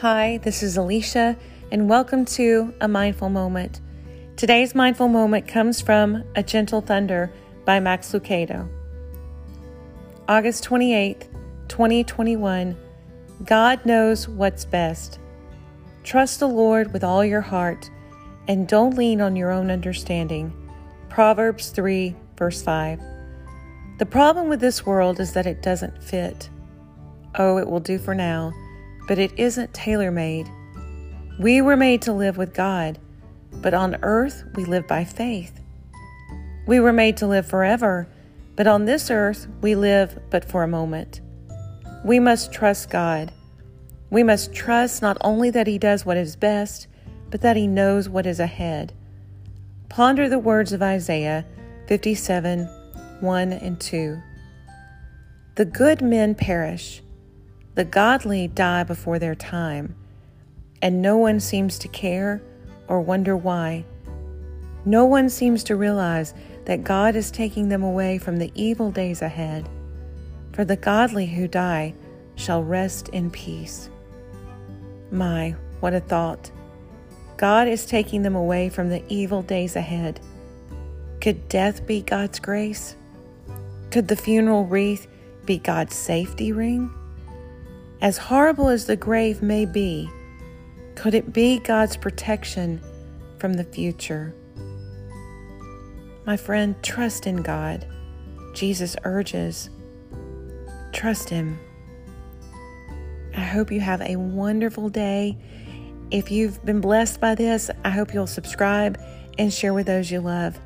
Hi, this is Alicia, and welcome to A Mindful Moment. Today's mindful moment comes from A Gentle Thunder by Max Lucado. August 28th, 2021. God knows what's best. Trust the Lord with all your heart and don't lean on your own understanding. Proverbs 3, verse 5. The problem with this world is that it doesn't fit. Oh, it will do for now but it isn't tailor made. We were made to live with God, but on earth we live by faith. We were made to live forever, but on this earth we live but for a moment. We must trust God. We must trust not only that He does what is best, but that He knows what is ahead. Ponder the words of Isaiah 57 1 and 2. The good men perish the godly die before their time, and no one seems to care or wonder why. No one seems to realize that God is taking them away from the evil days ahead. For the godly who die shall rest in peace. My, what a thought! God is taking them away from the evil days ahead. Could death be God's grace? Could the funeral wreath be God's safety ring? As horrible as the grave may be, could it be God's protection from the future? My friend, trust in God. Jesus urges, trust Him. I hope you have a wonderful day. If you've been blessed by this, I hope you'll subscribe and share with those you love.